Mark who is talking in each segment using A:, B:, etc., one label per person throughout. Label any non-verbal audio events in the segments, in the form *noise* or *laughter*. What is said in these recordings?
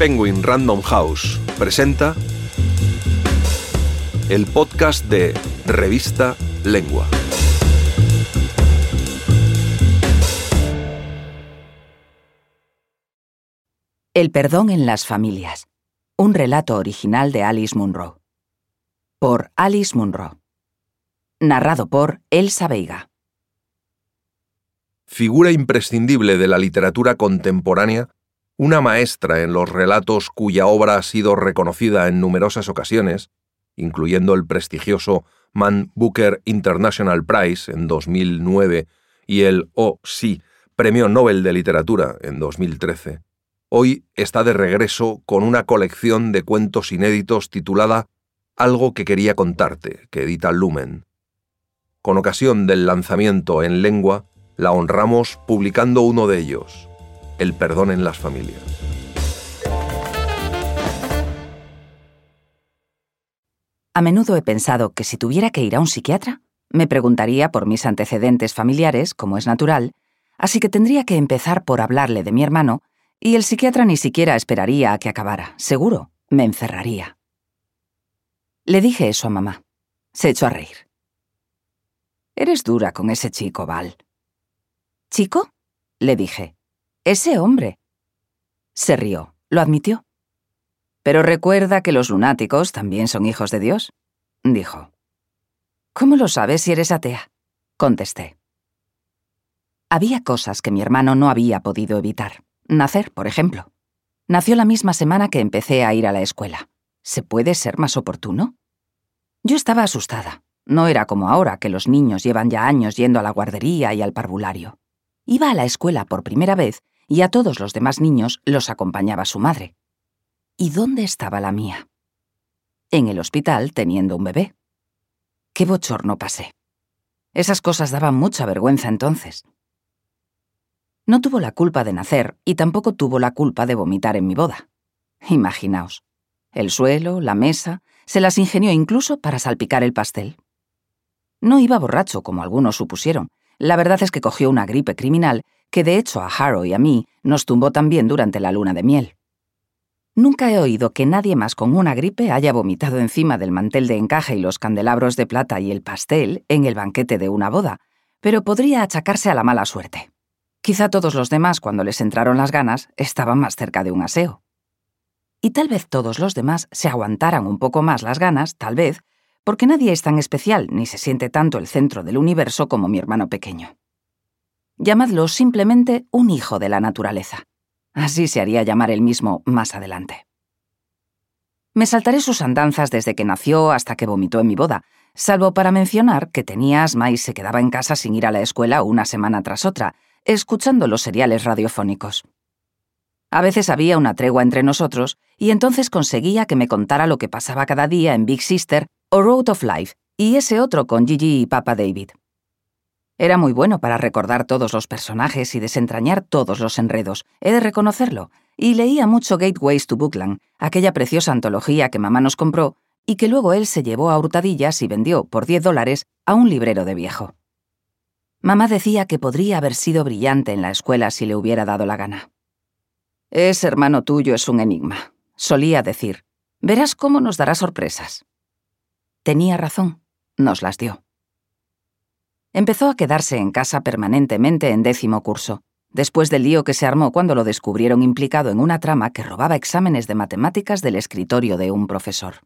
A: Penguin Random House presenta el podcast de Revista Lengua.
B: El perdón en las familias. Un relato original de Alice Munro. Por Alice Munro. Narrado por Elsa Veiga.
A: Figura imprescindible de la literatura contemporánea, una maestra en los relatos cuya obra ha sido reconocida en numerosas ocasiones, incluyendo el prestigioso Man Booker International Prize en 2009 y el Oh Sí, Premio Nobel de Literatura en 2013 hoy está de regreso con una colección de cuentos inéditos titulada Algo que quería contarte, que edita Lumen. Con ocasión del lanzamiento en lengua, la honramos publicando uno de ellos, El perdón en las familias.
B: A menudo he pensado que si tuviera que ir a un psiquiatra, me preguntaría por mis antecedentes familiares, como es natural, así que tendría que empezar por hablarle de mi hermano y el psiquiatra ni siquiera esperaría a que acabara. Seguro, me encerraría. Le dije eso a mamá. Se echó a reír. Eres dura con ese chico, Val. ¿Chico? Le dije. Ese hombre. Se rió, lo admitió. Pero recuerda que los lunáticos también son hijos de Dios, dijo. ¿Cómo lo sabes si eres atea? Contesté. Había cosas que mi hermano no había podido evitar. Nacer, por ejemplo. Nació la misma semana que empecé a ir a la escuela. ¿Se puede ser más oportuno? Yo estaba asustada. No era como ahora, que los niños llevan ya años yendo a la guardería y al parvulario. Iba a la escuela por primera vez y a todos los demás niños los acompañaba su madre. ¿Y dónde estaba la mía? En el hospital teniendo un bebé. Qué bochorno pasé. Esas cosas daban mucha vergüenza entonces. No tuvo la culpa de nacer y tampoco tuvo la culpa de vomitar en mi boda. Imaginaos. El suelo, la mesa, se las ingenió incluso para salpicar el pastel. No iba borracho, como algunos supusieron. La verdad es que cogió una gripe criminal que de hecho a Harrow y a mí nos tumbó también durante la luna de miel. Nunca he oído que nadie más con una gripe haya vomitado encima del mantel de encaje y los candelabros de plata y el pastel en el banquete de una boda, pero podría achacarse a la mala suerte. Quizá todos los demás, cuando les entraron las ganas, estaban más cerca de un aseo. Y tal vez todos los demás se aguantaran un poco más las ganas, tal vez, porque nadie es tan especial ni se siente tanto el centro del universo como mi hermano pequeño. Llamadlo simplemente un hijo de la naturaleza. Así se haría llamar él mismo más adelante. Me saltaré sus andanzas desde que nació hasta que vomitó en mi boda, salvo para mencionar que tenía asma y se quedaba en casa sin ir a la escuela una semana tras otra, escuchando los seriales radiofónicos. A veces había una tregua entre nosotros y entonces conseguía que me contara lo que pasaba cada día en Big Sister o Road of Life y ese otro con Gigi y Papa David. Era muy bueno para recordar todos los personajes y desentrañar todos los enredos, he de reconocerlo, y leía mucho Gateways to Bookland, aquella preciosa antología que mamá nos compró y que luego él se llevó a hurtadillas y vendió por 10 dólares a un librero de viejo. Mamá decía que podría haber sido brillante en la escuela si le hubiera dado la gana. Ese hermano tuyo es un enigma, solía decir. Verás cómo nos dará sorpresas. Tenía razón, nos las dio. Empezó a quedarse en casa permanentemente en décimo curso, después del lío que se armó cuando lo descubrieron implicado en una trama que robaba exámenes de matemáticas del escritorio de un profesor.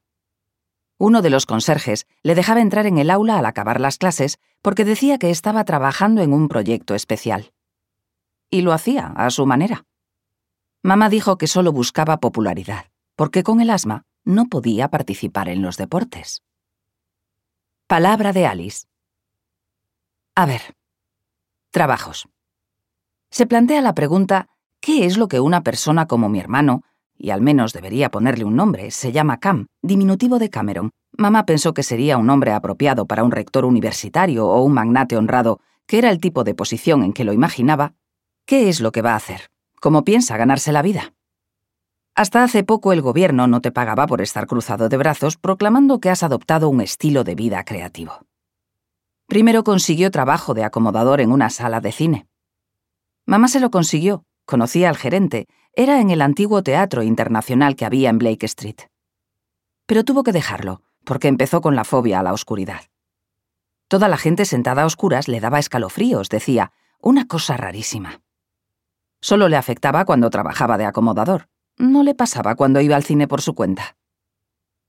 B: Uno de los conserjes le dejaba entrar en el aula al acabar las clases porque decía que estaba trabajando en un proyecto especial. Y lo hacía a su manera. Mamá dijo que solo buscaba popularidad, porque con el asma no podía participar en los deportes. Palabra de Alice. A ver. Trabajos. Se plantea la pregunta, ¿qué es lo que una persona como mi hermano y al menos debería ponerle un nombre, se llama Cam, diminutivo de Cameron. Mamá pensó que sería un nombre apropiado para un rector universitario o un magnate honrado, que era el tipo de posición en que lo imaginaba. ¿Qué es lo que va a hacer? ¿Cómo piensa ganarse la vida? Hasta hace poco el gobierno no te pagaba por estar cruzado de brazos proclamando que has adoptado un estilo de vida creativo. Primero consiguió trabajo de acomodador en una sala de cine. Mamá se lo consiguió, conocía al gerente, era en el antiguo teatro internacional que había en Blake Street. Pero tuvo que dejarlo, porque empezó con la fobia a la oscuridad. Toda la gente sentada a oscuras le daba escalofríos, decía, una cosa rarísima. Solo le afectaba cuando trabajaba de acomodador. No le pasaba cuando iba al cine por su cuenta.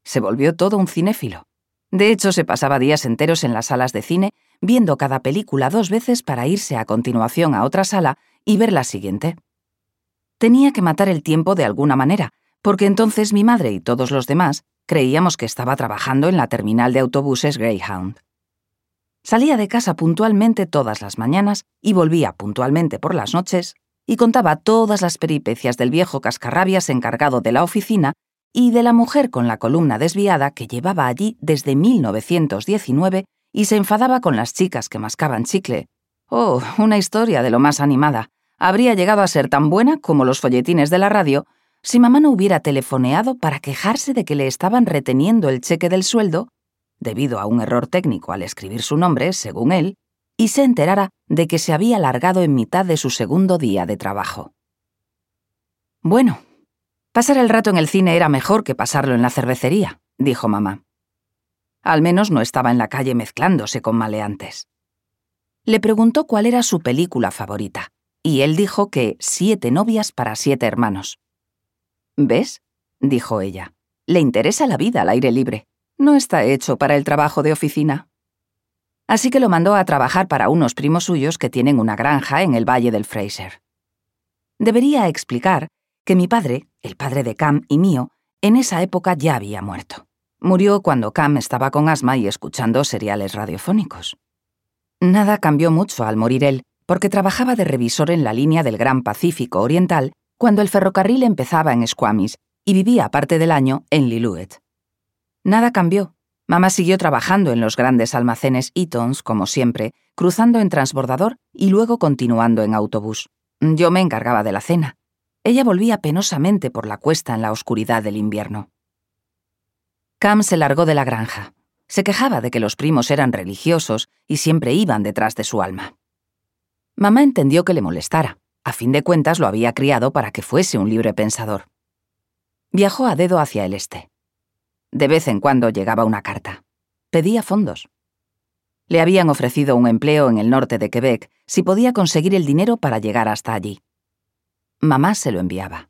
B: Se volvió todo un cinéfilo. De hecho, se pasaba días enteros en las salas de cine, viendo cada película dos veces para irse a continuación a otra sala y ver la siguiente. Tenía que matar el tiempo de alguna manera, porque entonces mi madre y todos los demás creíamos que estaba trabajando en la terminal de autobuses Greyhound. Salía de casa puntualmente todas las mañanas y volvía puntualmente por las noches y contaba todas las peripecias del viejo cascarrabias encargado de la oficina y de la mujer con la columna desviada que llevaba allí desde 1919 y se enfadaba con las chicas que mascaban chicle. Oh, una historia de lo más animada. Habría llegado a ser tan buena como los folletines de la radio si mamá no hubiera telefoneado para quejarse de que le estaban reteniendo el cheque del sueldo, debido a un error técnico al escribir su nombre, según él, y se enterara de que se había largado en mitad de su segundo día de trabajo. Bueno, pasar el rato en el cine era mejor que pasarlo en la cervecería, dijo mamá. Al menos no estaba en la calle mezclándose con maleantes. Le preguntó cuál era su película favorita, y él dijo que Siete novias para siete hermanos. ¿Ves? dijo ella. Le interesa la vida al aire libre. No está hecho para el trabajo de oficina así que lo mandó a trabajar para unos primos suyos que tienen una granja en el Valle del Fraser. Debería explicar que mi padre, el padre de Cam y mío, en esa época ya había muerto. Murió cuando Cam estaba con asma y escuchando seriales radiofónicos. Nada cambió mucho al morir él, porque trabajaba de revisor en la línea del Gran Pacífico Oriental cuando el ferrocarril empezaba en Squamish y vivía parte del año en Lillooet. Nada cambió, Mamá siguió trabajando en los grandes almacenes Eatons, como siempre, cruzando en transbordador y luego continuando en autobús. Yo me encargaba de la cena. Ella volvía penosamente por la cuesta en la oscuridad del invierno. Cam se largó de la granja. Se quejaba de que los primos eran religiosos y siempre iban detrás de su alma. Mamá entendió que le molestara. A fin de cuentas lo había criado para que fuese un libre pensador. Viajó a dedo hacia el este. De vez en cuando llegaba una carta. Pedía fondos. Le habían ofrecido un empleo en el norte de Quebec si podía conseguir el dinero para llegar hasta allí. Mamá se lo enviaba.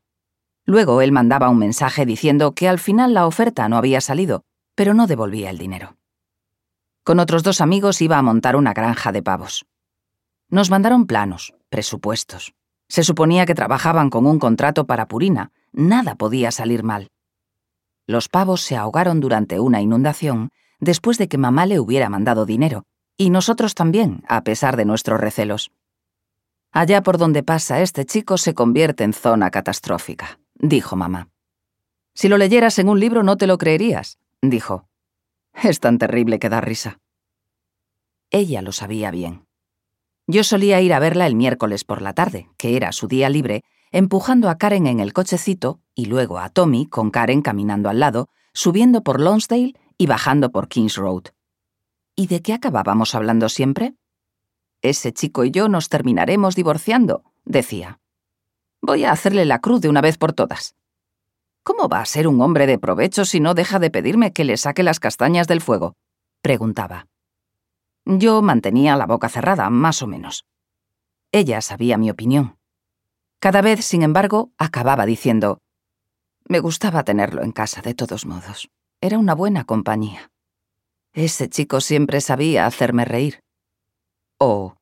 B: Luego él mandaba un mensaje diciendo que al final la oferta no había salido, pero no devolvía el dinero. Con otros dos amigos iba a montar una granja de pavos. Nos mandaron planos, presupuestos. Se suponía que trabajaban con un contrato para Purina. Nada podía salir mal. Los pavos se ahogaron durante una inundación después de que mamá le hubiera mandado dinero, y nosotros también, a pesar de nuestros recelos. Allá por donde pasa este chico se convierte en zona catastrófica, dijo mamá. Si lo leyeras en un libro no te lo creerías, dijo. Es tan terrible que da risa. Ella lo sabía bien. Yo solía ir a verla el miércoles por la tarde, que era su día libre, empujando a Karen en el cochecito y luego a Tommy con Karen caminando al lado, subiendo por Lonsdale y bajando por Kings Road. ¿Y de qué acabábamos hablando siempre? Ese chico y yo nos terminaremos divorciando, decía. Voy a hacerle la cruz de una vez por todas. ¿Cómo va a ser un hombre de provecho si no deja de pedirme que le saque las castañas del fuego? preguntaba. Yo mantenía la boca cerrada, más o menos. Ella sabía mi opinión. Cada vez, sin embargo, acababa diciendo, me gustaba tenerlo en casa de todos modos. Era una buena compañía. Ese chico siempre sabía hacerme reír. Oh,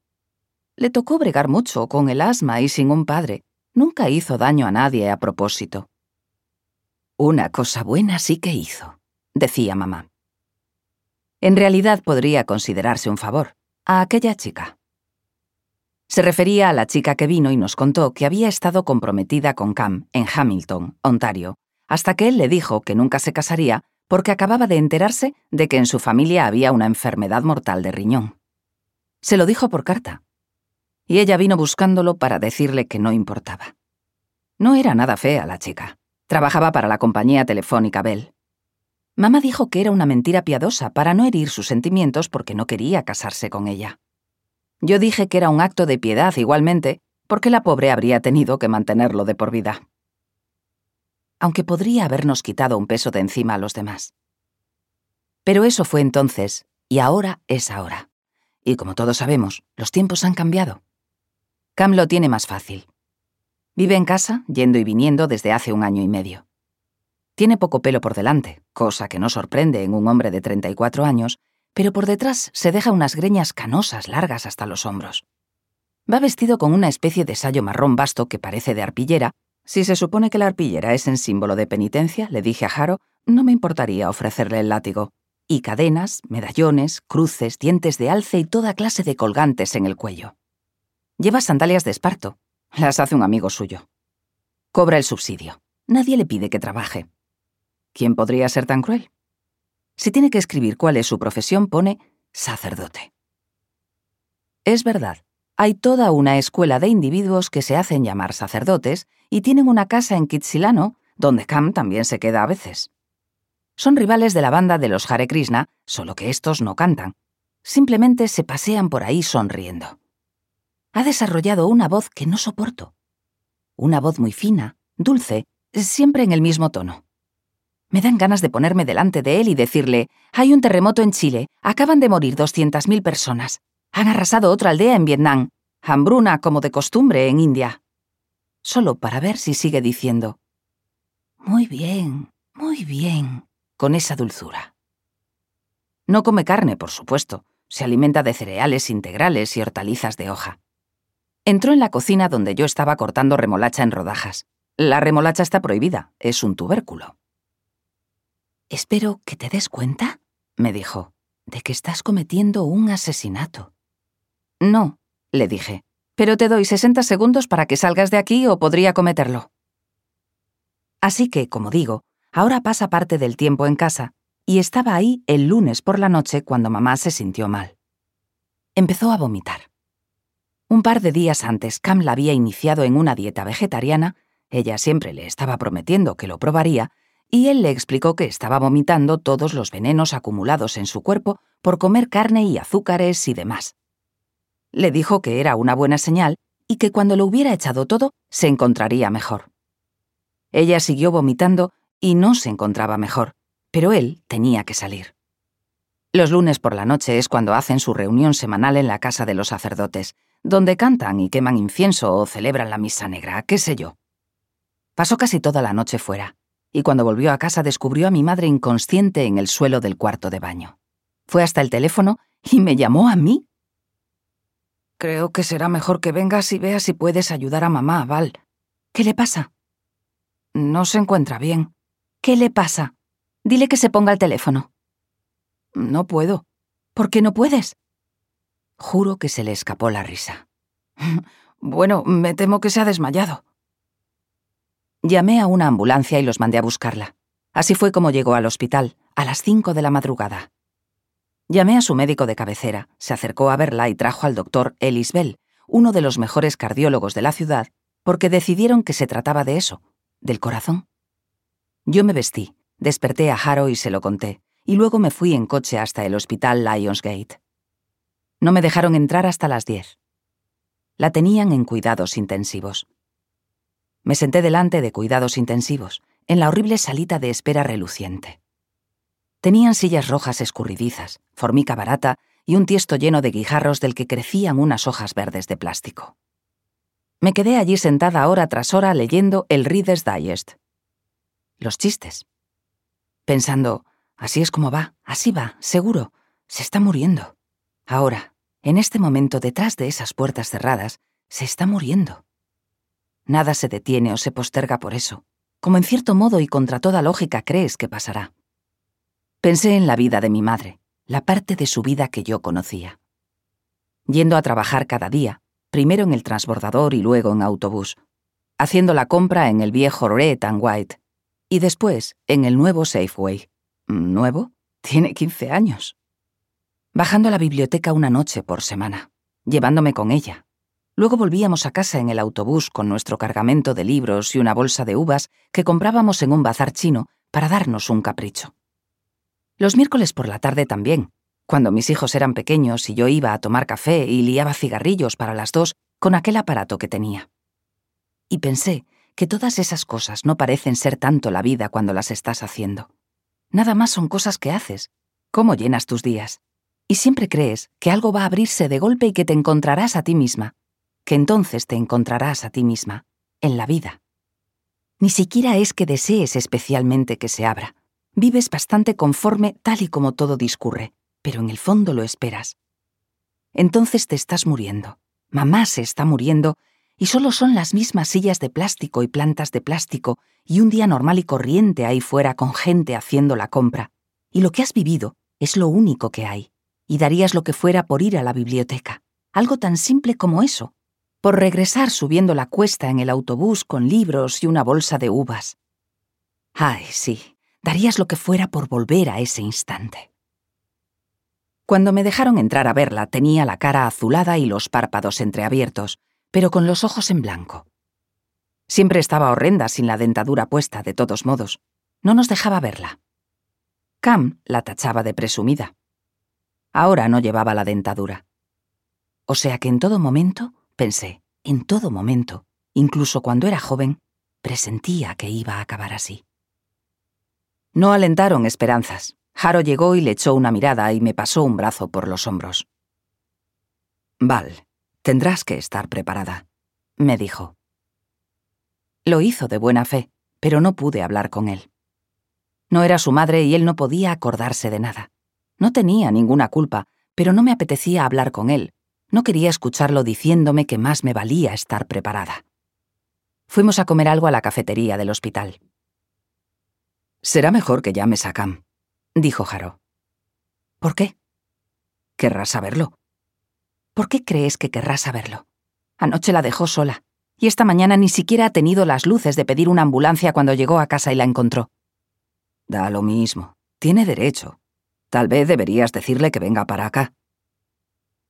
B: le tocó bregar mucho con el asma y sin un padre. Nunca hizo daño a nadie a propósito. Una cosa buena sí que hizo, decía mamá. En realidad podría considerarse un favor a aquella chica. Se refería a la chica que vino y nos contó que había estado comprometida con Cam en Hamilton, Ontario, hasta que él le dijo que nunca se casaría porque acababa de enterarse de que en su familia había una enfermedad mortal de riñón. Se lo dijo por carta. Y ella vino buscándolo para decirle que no importaba. No era nada fea la chica. Trabajaba para la compañía telefónica Bell. Mamá dijo que era una mentira piadosa para no herir sus sentimientos porque no quería casarse con ella. Yo dije que era un acto de piedad igualmente, porque la pobre habría tenido que mantenerlo de por vida. aunque podría habernos quitado un peso de encima a los demás. Pero eso fue entonces, y ahora es ahora. Y como todos sabemos, los tiempos han cambiado. Cam lo tiene más fácil. Vive en casa, yendo y viniendo desde hace un año y medio. Tiene poco pelo por delante, cosa que no sorprende en un hombre de 34 años, pero por detrás se deja unas greñas canosas largas hasta los hombros. Va vestido con una especie de sayo marrón vasto que parece de arpillera. Si se supone que la arpillera es en símbolo de penitencia, le dije a Jaro, no me importaría ofrecerle el látigo. Y cadenas, medallones, cruces, dientes de alce y toda clase de colgantes en el cuello. Lleva sandalias de esparto. Las hace un amigo suyo. Cobra el subsidio. Nadie le pide que trabaje. ¿Quién podría ser tan cruel? Si tiene que escribir cuál es su profesión, pone sacerdote. Es verdad, hay toda una escuela de individuos que se hacen llamar sacerdotes y tienen una casa en Kitsilano, donde Cam también se queda a veces. Son rivales de la banda de los Hare Krishna, solo que estos no cantan. Simplemente se pasean por ahí sonriendo. Ha desarrollado una voz que no soporto. Una voz muy fina, dulce, siempre en el mismo tono. Me dan ganas de ponerme delante de él y decirle, hay un terremoto en Chile, acaban de morir 200.000 personas, han arrasado otra aldea en Vietnam, hambruna como de costumbre en India. Solo para ver si sigue diciendo, muy bien, muy bien, con esa dulzura. No come carne, por supuesto, se alimenta de cereales integrales y hortalizas de hoja. Entró en la cocina donde yo estaba cortando remolacha en rodajas. La remolacha está prohibida, es un tubérculo. Espero que te des cuenta, me dijo, de que estás cometiendo un asesinato. No, le dije, pero te doy 60 segundos para que salgas de aquí o podría cometerlo. Así que, como digo, ahora pasa parte del tiempo en casa, y estaba ahí el lunes por la noche cuando mamá se sintió mal. Empezó a vomitar. Un par de días antes, Cam la había iniciado en una dieta vegetariana, ella siempre le estaba prometiendo que lo probaría, y él le explicó que estaba vomitando todos los venenos acumulados en su cuerpo por comer carne y azúcares y demás. Le dijo que era una buena señal y que cuando lo hubiera echado todo se encontraría mejor. Ella siguió vomitando y no se encontraba mejor, pero él tenía que salir. Los lunes por la noche es cuando hacen su reunión semanal en la casa de los sacerdotes, donde cantan y queman incienso o celebran la misa negra, qué sé yo. Pasó casi toda la noche fuera y cuando volvió a casa descubrió a mi madre inconsciente en el suelo del cuarto de baño. Fue hasta el teléfono y me llamó a mí. Creo que será mejor que vengas y veas si puedes ayudar a mamá, Val. ¿Qué le pasa? No se encuentra bien. ¿Qué le pasa? Dile que se ponga el teléfono. No puedo. ¿Por qué no puedes? Juro que se le escapó la risa. *laughs* bueno, me temo que se ha desmayado. Llamé a una ambulancia y los mandé a buscarla. Así fue como llegó al hospital, a las cinco de la madrugada. Llamé a su médico de cabecera, se acercó a verla y trajo al doctor Ellis Bell, uno de los mejores cardiólogos de la ciudad, porque decidieron que se trataba de eso, del corazón. Yo me vestí, desperté a Harrow y se lo conté, y luego me fui en coche hasta el hospital Lionsgate. No me dejaron entrar hasta las diez. La tenían en cuidados intensivos. Me senté delante de cuidados intensivos, en la horrible salita de espera reluciente. Tenían sillas rojas escurridizas, formica barata y un tiesto lleno de guijarros del que crecían unas hojas verdes de plástico. Me quedé allí sentada hora tras hora leyendo el Reader's Digest. Los chistes. Pensando, así es como va, así va, seguro, se está muriendo. Ahora, en este momento detrás de esas puertas cerradas, se está muriendo. Nada se detiene o se posterga por eso, como en cierto modo y contra toda lógica crees que pasará. Pensé en la vida de mi madre, la parte de su vida que yo conocía. Yendo a trabajar cada día, primero en el transbordador y luego en autobús, haciendo la compra en el viejo Red and White y después en el nuevo Safeway. ¿Nuevo? Tiene 15 años. Bajando a la biblioteca una noche por semana, llevándome con ella, Luego volvíamos a casa en el autobús con nuestro cargamento de libros y una bolsa de uvas que comprábamos en un bazar chino para darnos un capricho. Los miércoles por la tarde también, cuando mis hijos eran pequeños y yo iba a tomar café y liaba cigarrillos para las dos con aquel aparato que tenía. Y pensé que todas esas cosas no parecen ser tanto la vida cuando las estás haciendo. Nada más son cosas que haces. ¿Cómo llenas tus días? Y siempre crees que algo va a abrirse de golpe y que te encontrarás a ti misma, que entonces te encontrarás a ti misma, en la vida. Ni siquiera es que desees especialmente que se abra. Vives bastante conforme tal y como todo discurre, pero en el fondo lo esperas. Entonces te estás muriendo. Mamá se está muriendo y solo son las mismas sillas de plástico y plantas de plástico y un día normal y corriente ahí fuera con gente haciendo la compra. Y lo que has vivido es lo único que hay. Y darías lo que fuera por ir a la biblioteca. Algo tan simple como eso. Por regresar subiendo la cuesta en el autobús con libros y una bolsa de uvas. Ay, sí, darías lo que fuera por volver a ese instante. Cuando me dejaron entrar a verla tenía la cara azulada y los párpados entreabiertos, pero con los ojos en blanco. Siempre estaba horrenda sin la dentadura puesta, de todos modos. No nos dejaba verla. Cam la tachaba de presumida. Ahora no llevaba la dentadura. O sea que en todo momento, pensé, en todo momento, incluso cuando era joven, presentía que iba a acabar así. No alentaron esperanzas. Haro llegó y le echó una mirada y me pasó un brazo por los hombros. Val, tendrás que estar preparada, me dijo. Lo hizo de buena fe, pero no pude hablar con él. No era su madre y él no podía acordarse de nada. No tenía ninguna culpa, pero no me apetecía hablar con él. No quería escucharlo diciéndome que más me valía estar preparada. Fuimos a comer algo a la cafetería del hospital. Será mejor que llames a Cam, dijo Jaro. ¿Por qué? Querrás saberlo. ¿Por qué crees que querrás saberlo? Anoche la dejó sola, y esta mañana ni siquiera ha tenido las luces de pedir una ambulancia cuando llegó a casa y la encontró. Da lo mismo. Tiene derecho. Tal vez deberías decirle que venga para acá.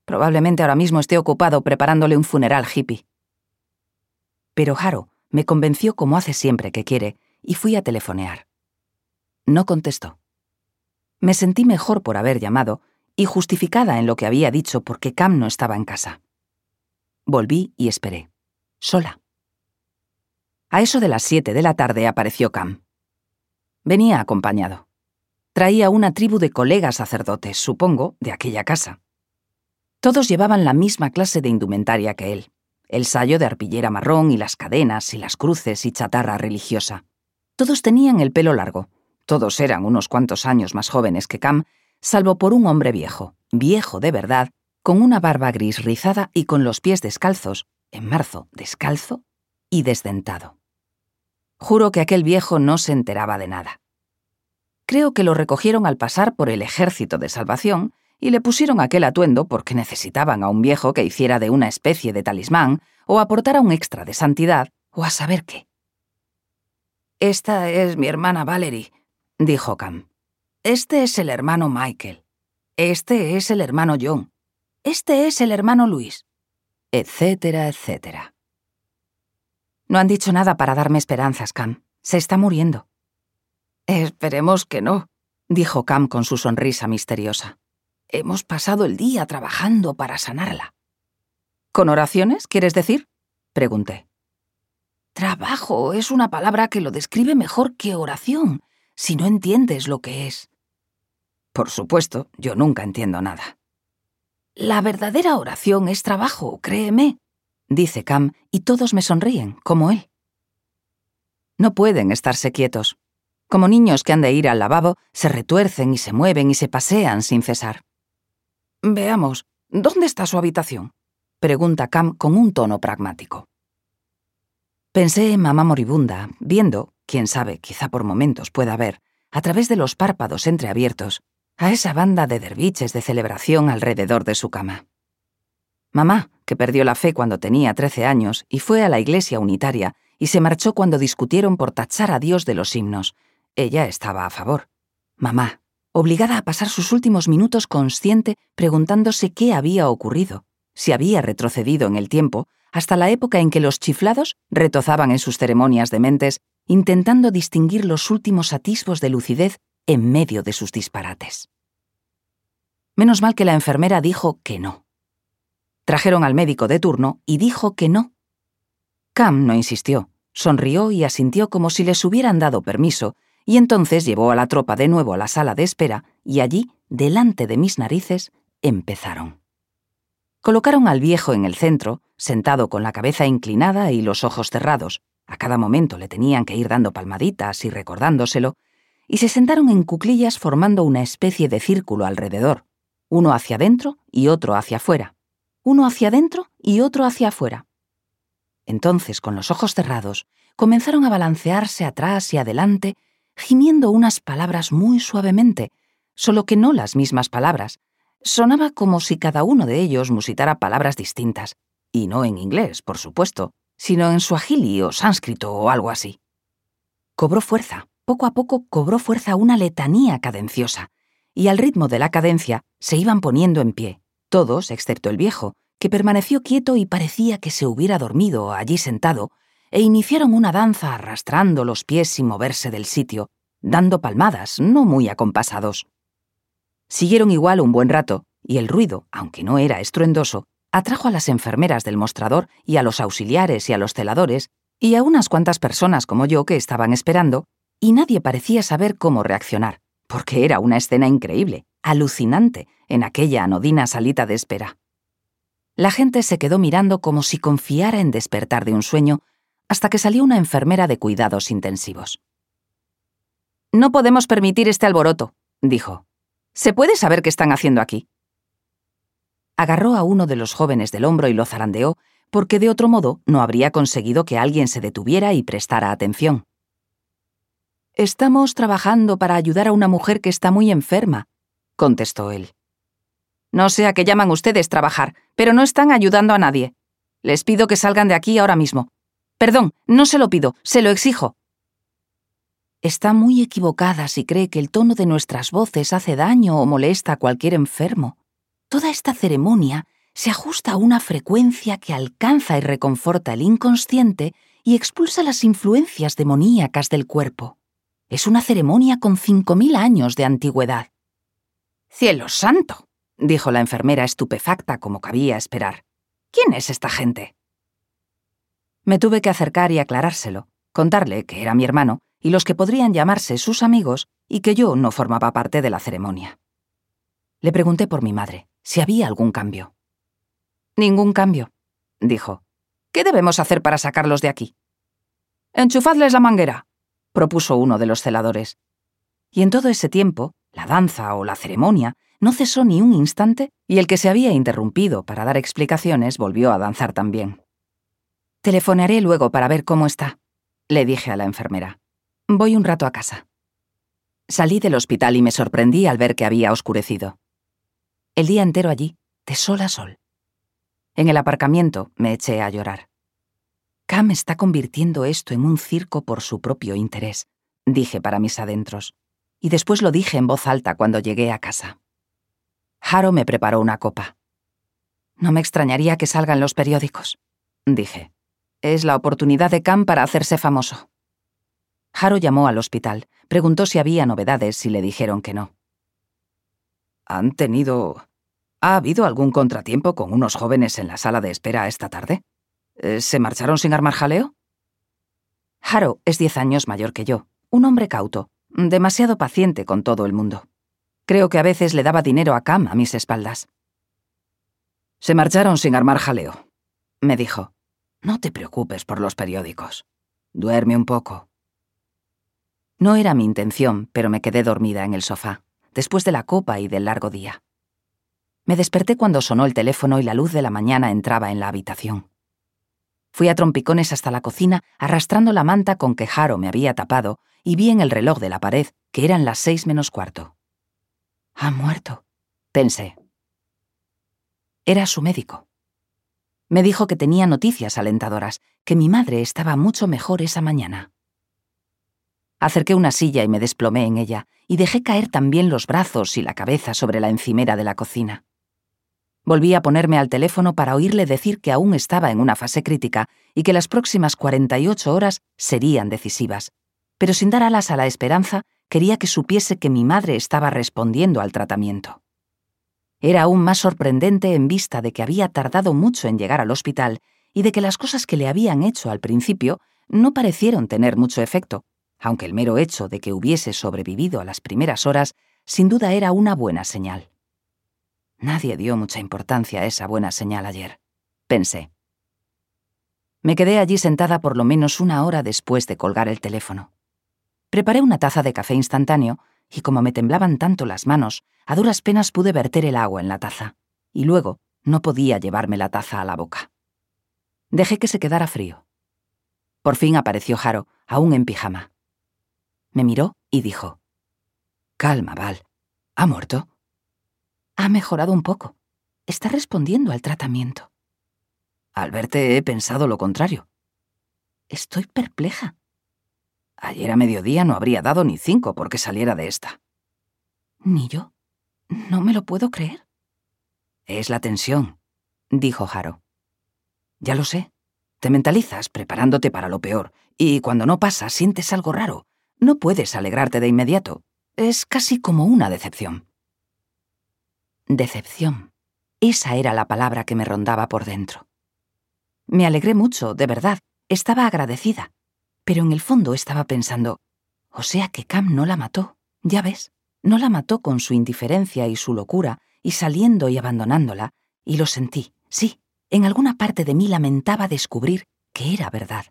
B: Probablemente ahora mismo esté ocupado preparándole un funeral hippie. Pero Haro me convenció como hace siempre que quiere, y fui a telefonear. No contestó. Me sentí mejor por haber llamado y justificada en lo que había dicho porque Cam no estaba en casa. Volví y esperé, sola. A eso de las siete de la tarde apareció Cam. Venía acompañado. Traía una tribu de colegas sacerdotes, supongo, de aquella casa. Todos llevaban la misma clase de indumentaria que él, el sayo de arpillera marrón y las cadenas y las cruces y chatarra religiosa. Todos tenían el pelo largo, todos eran unos cuantos años más jóvenes que Cam, salvo por un hombre viejo, viejo de verdad, con una barba gris rizada y con los pies descalzos, en marzo descalzo y desdentado. Juro que aquel viejo no se enteraba de nada. Creo que lo recogieron al pasar por el ejército de salvación y le pusieron aquel atuendo porque necesitaban a un viejo que hiciera de una especie de talismán o aportara un extra de santidad o a saber qué. Esta es mi hermana Valerie, dijo Cam. Este es el hermano Michael. Este es el hermano John. Este es el hermano Luis. Etcétera, etcétera. No han dicho nada para darme esperanzas, Cam. Se está muriendo. Esperemos que no, dijo Cam con su sonrisa misteriosa. Hemos pasado el día trabajando para sanarla. ¿Con oraciones, quieres decir? pregunté. Trabajo es una palabra que lo describe mejor que oración, si no entiendes lo que es. Por supuesto, yo nunca entiendo nada. La verdadera oración es trabajo, créeme, dice Cam, y todos me sonríen, como él. No pueden estarse quietos. Como niños que han de ir al lavabo, se retuercen y se mueven y se pasean sin cesar. Veamos, ¿dónde está su habitación? pregunta Cam con un tono pragmático. Pensé en mamá moribunda, viendo, quién sabe, quizá por momentos pueda ver, a través de los párpados entreabiertos, a esa banda de derviches de celebración alrededor de su cama. Mamá, que perdió la fe cuando tenía 13 años y fue a la iglesia unitaria y se marchó cuando discutieron por tachar a Dios de los himnos. Ella estaba a favor. Mamá, obligada a pasar sus últimos minutos consciente preguntándose qué había ocurrido, si había retrocedido en el tiempo hasta la época en que los chiflados retozaban en sus ceremonias dementes intentando distinguir los últimos atisbos de lucidez en medio de sus disparates. Menos mal que la enfermera dijo que no. Trajeron al médico de turno y dijo que no. Cam no insistió, sonrió y asintió como si les hubieran dado permiso, y entonces llevó a la tropa de nuevo a la sala de espera, y allí, delante de mis narices, empezaron. Colocaron al viejo en el centro, sentado con la cabeza inclinada y los ojos cerrados. A cada momento le tenían que ir dando palmaditas y recordándoselo, y se sentaron en cuclillas formando una especie de círculo alrededor, uno hacia adentro y otro hacia afuera, uno hacia adentro y otro hacia afuera. Entonces, con los ojos cerrados, comenzaron a balancearse atrás y adelante, gimiendo unas palabras muy suavemente, solo que no las mismas palabras. Sonaba como si cada uno de ellos musitara palabras distintas, y no en inglés, por supuesto, sino en suajili o sánscrito o algo así. Cobró fuerza, poco a poco cobró fuerza una letanía cadenciosa, y al ritmo de la cadencia se iban poniendo en pie, todos excepto el viejo, que permaneció quieto y parecía que se hubiera dormido allí sentado, e iniciaron una danza arrastrando los pies sin moverse del sitio, dando palmadas, no muy acompasados. Siguieron igual un buen rato, y el ruido, aunque no era estruendoso, atrajo a las enfermeras del mostrador y a los auxiliares y a los celadores, y a unas cuantas personas como yo que estaban esperando, y nadie parecía saber cómo reaccionar, porque era una escena increíble, alucinante, en aquella anodina salita de espera. La gente se quedó mirando como si confiara en despertar de un sueño hasta que salió una enfermera de cuidados intensivos. No podemos permitir este alboroto, dijo. ¿Se puede saber qué están haciendo aquí? Agarró a uno de los jóvenes del hombro y lo zarandeó, porque de otro modo no habría conseguido que alguien se detuviera y prestara atención. Estamos trabajando para ayudar a una mujer que está muy enferma, contestó él. No sé a qué llaman ustedes trabajar, pero no están ayudando a nadie. Les pido que salgan de aquí ahora mismo. Perdón, no se lo pido, se lo exijo. Está muy equivocada si cree que el tono de nuestras voces hace daño o molesta a cualquier enfermo. Toda esta ceremonia se ajusta a una frecuencia que alcanza y reconforta el inconsciente y expulsa las influencias demoníacas del cuerpo. Es una ceremonia con cinco mil años de antigüedad. ¡Cielo santo! dijo la enfermera estupefacta como cabía esperar. ¿Quién es esta gente? Me tuve que acercar y aclarárselo, contarle que era mi hermano y los que podrían llamarse sus amigos y que yo no formaba parte de la ceremonia. Le pregunté por mi madre, si había algún cambio. Ningún cambio, dijo. ¿Qué debemos hacer para sacarlos de aquí? Enchufadles la manguera, propuso uno de los celadores. Y en todo ese tiempo, la danza o la ceremonia no cesó ni un instante y el que se había interrumpido para dar explicaciones volvió a danzar también. Telefonaré luego para ver cómo está, le dije a la enfermera. Voy un rato a casa. Salí del hospital y me sorprendí al ver que había oscurecido. El día entero allí, de sol a sol. En el aparcamiento me eché a llorar. Cam está convirtiendo esto en un circo por su propio interés, dije para mis adentros, y después lo dije en voz alta cuando llegué a casa. Haro me preparó una copa. No me extrañaría que salgan los periódicos, dije. Es la oportunidad de Cam para hacerse famoso. Haro llamó al hospital, preguntó si había novedades y le dijeron que no. ¿Han tenido... ¿Ha habido algún contratiempo con unos jóvenes en la sala de espera esta tarde? Eh, ¿Se marcharon sin armar jaleo? Haro es diez años mayor que yo, un hombre cauto, demasiado paciente con todo el mundo. Creo que a veces le daba dinero a Cam a mis espaldas. Se marcharon sin armar jaleo, me dijo. No te preocupes por los periódicos. Duerme un poco. No era mi intención, pero me quedé dormida en el sofá, después de la copa y del largo día. Me desperté cuando sonó el teléfono y la luz de la mañana entraba en la habitación. Fui a trompicones hasta la cocina, arrastrando la manta con que Jaro me había tapado, y vi en el reloj de la pared que eran las seis menos cuarto. Ha muerto, pensé. Era su médico. Me dijo que tenía noticias alentadoras, que mi madre estaba mucho mejor esa mañana. Acerqué una silla y me desplomé en ella, y dejé caer también los brazos y la cabeza sobre la encimera de la cocina. Volví a ponerme al teléfono para oírle decir que aún estaba en una fase crítica y que las próximas 48 horas serían decisivas, pero sin dar alas a la esperanza quería que supiese que mi madre estaba respondiendo al tratamiento. Era aún más sorprendente en vista de que había tardado mucho en llegar al hospital y de que las cosas que le habían hecho al principio no parecieron tener mucho efecto, aunque el mero hecho de que hubiese sobrevivido a las primeras horas sin duda era una buena señal. Nadie dio mucha importancia a esa buena señal ayer, pensé. Me quedé allí sentada por lo menos una hora después de colgar el teléfono. Preparé una taza de café instantáneo y como me temblaban tanto las manos, a duras penas pude verter el agua en la taza, y luego no podía llevarme la taza a la boca. Dejé que se quedara frío. Por fin apareció Jaro, aún en pijama. Me miró y dijo, Calma, Val. ¿Ha muerto? Ha mejorado un poco. Está respondiendo al tratamiento. Al verte he pensado lo contrario. Estoy perpleja. Ayer a mediodía no habría dado ni cinco porque saliera de esta. Ni yo. No me lo puedo creer. Es la tensión, dijo Jaro. Ya lo sé. Te mentalizas preparándote para lo peor, y cuando no pasa sientes algo raro. No puedes alegrarte de inmediato. Es casi como una decepción. Decepción. Esa era la palabra que me rondaba por dentro. Me alegré mucho, de verdad. Estaba agradecida. Pero en el fondo estaba pensando, o sea que Cam no la mató, ya ves, no la mató con su indiferencia y su locura, y saliendo y abandonándola, y lo sentí, sí, en alguna parte de mí lamentaba descubrir que era verdad.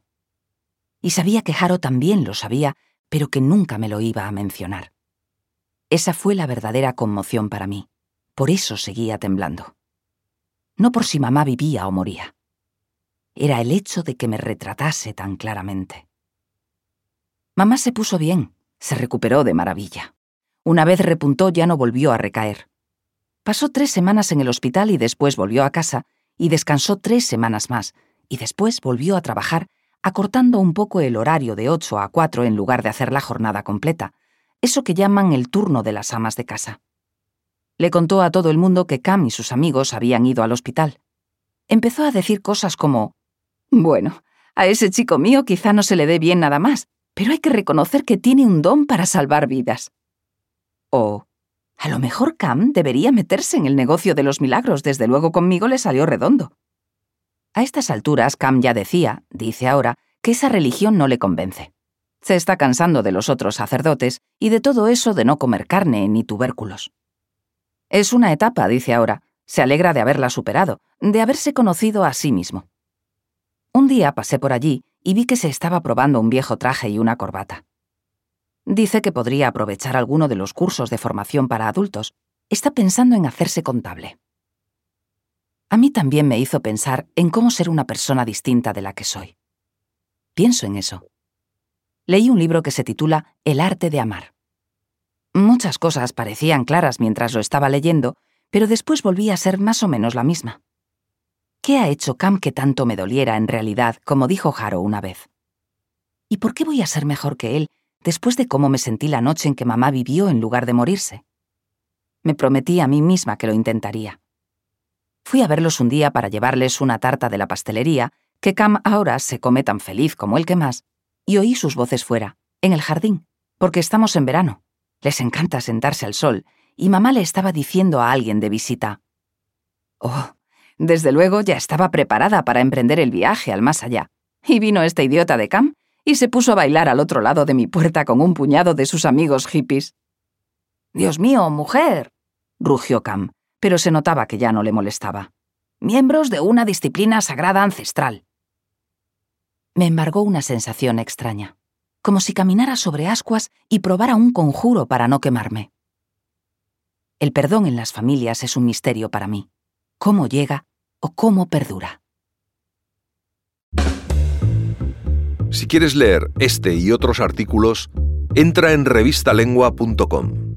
B: Y sabía que Haro también lo sabía, pero que nunca me lo iba a mencionar. Esa fue la verdadera conmoción para mí. Por eso seguía temblando. No por si mamá vivía o moría. Era el hecho de que me retratase tan claramente. Mamá se puso bien, se recuperó de maravilla. Una vez repuntó ya no volvió a recaer. Pasó tres semanas en el hospital y después volvió a casa y descansó tres semanas más y después volvió a trabajar acortando un poco el horario de 8 a 4 en lugar de hacer la jornada completa, eso que llaman el turno de las amas de casa. Le contó a todo el mundo que Cam y sus amigos habían ido al hospital. Empezó a decir cosas como, bueno, a ese chico mío quizá no se le dé bien nada más, pero hay que reconocer que tiene un don para salvar vidas. O, a lo mejor Cam debería meterse en el negocio de los milagros, desde luego conmigo le salió redondo. A estas alturas, Cam ya decía, dice ahora, que esa religión no le convence. Se está cansando de los otros sacerdotes y de todo eso de no comer carne ni tubérculos. Es una etapa, dice ahora. Se alegra de haberla superado, de haberse conocido a sí mismo. Un día pasé por allí y vi que se estaba probando un viejo traje y una corbata. Dice que podría aprovechar alguno de los cursos de formación para adultos. Está pensando en hacerse contable. A mí también me hizo pensar en cómo ser una persona distinta de la que soy. Pienso en eso. Leí un libro que se titula El arte de amar. Muchas cosas parecían claras mientras lo estaba leyendo, pero después volví a ser más o menos la misma. ¿Qué ha hecho Cam que tanto me doliera en realidad, como dijo Haro una vez? ¿Y por qué voy a ser mejor que él después de cómo me sentí la noche en que mamá vivió en lugar de morirse? Me prometí a mí misma que lo intentaría. Fui a verlos un día para llevarles una tarta de la pastelería, que Cam ahora se come tan feliz como el que más, y oí sus voces fuera, en el jardín, porque estamos en verano. Les encanta sentarse al sol, y mamá le estaba diciendo a alguien de visita. Oh, desde luego ya estaba preparada para emprender el viaje al más allá. Y vino este idiota de Cam y se puso a bailar al otro lado de mi puerta con un puñado de sus amigos hippies. Dios mío, mujer, rugió Cam, pero se notaba que ya no le molestaba. Miembros de una disciplina sagrada ancestral. Me embargó una sensación extraña, como si caminara sobre ascuas y probara un conjuro para no quemarme. El perdón en las familias es un misterio para mí cómo llega o cómo perdura.
A: Si quieres leer este y otros artículos, entra en revistalengua.com.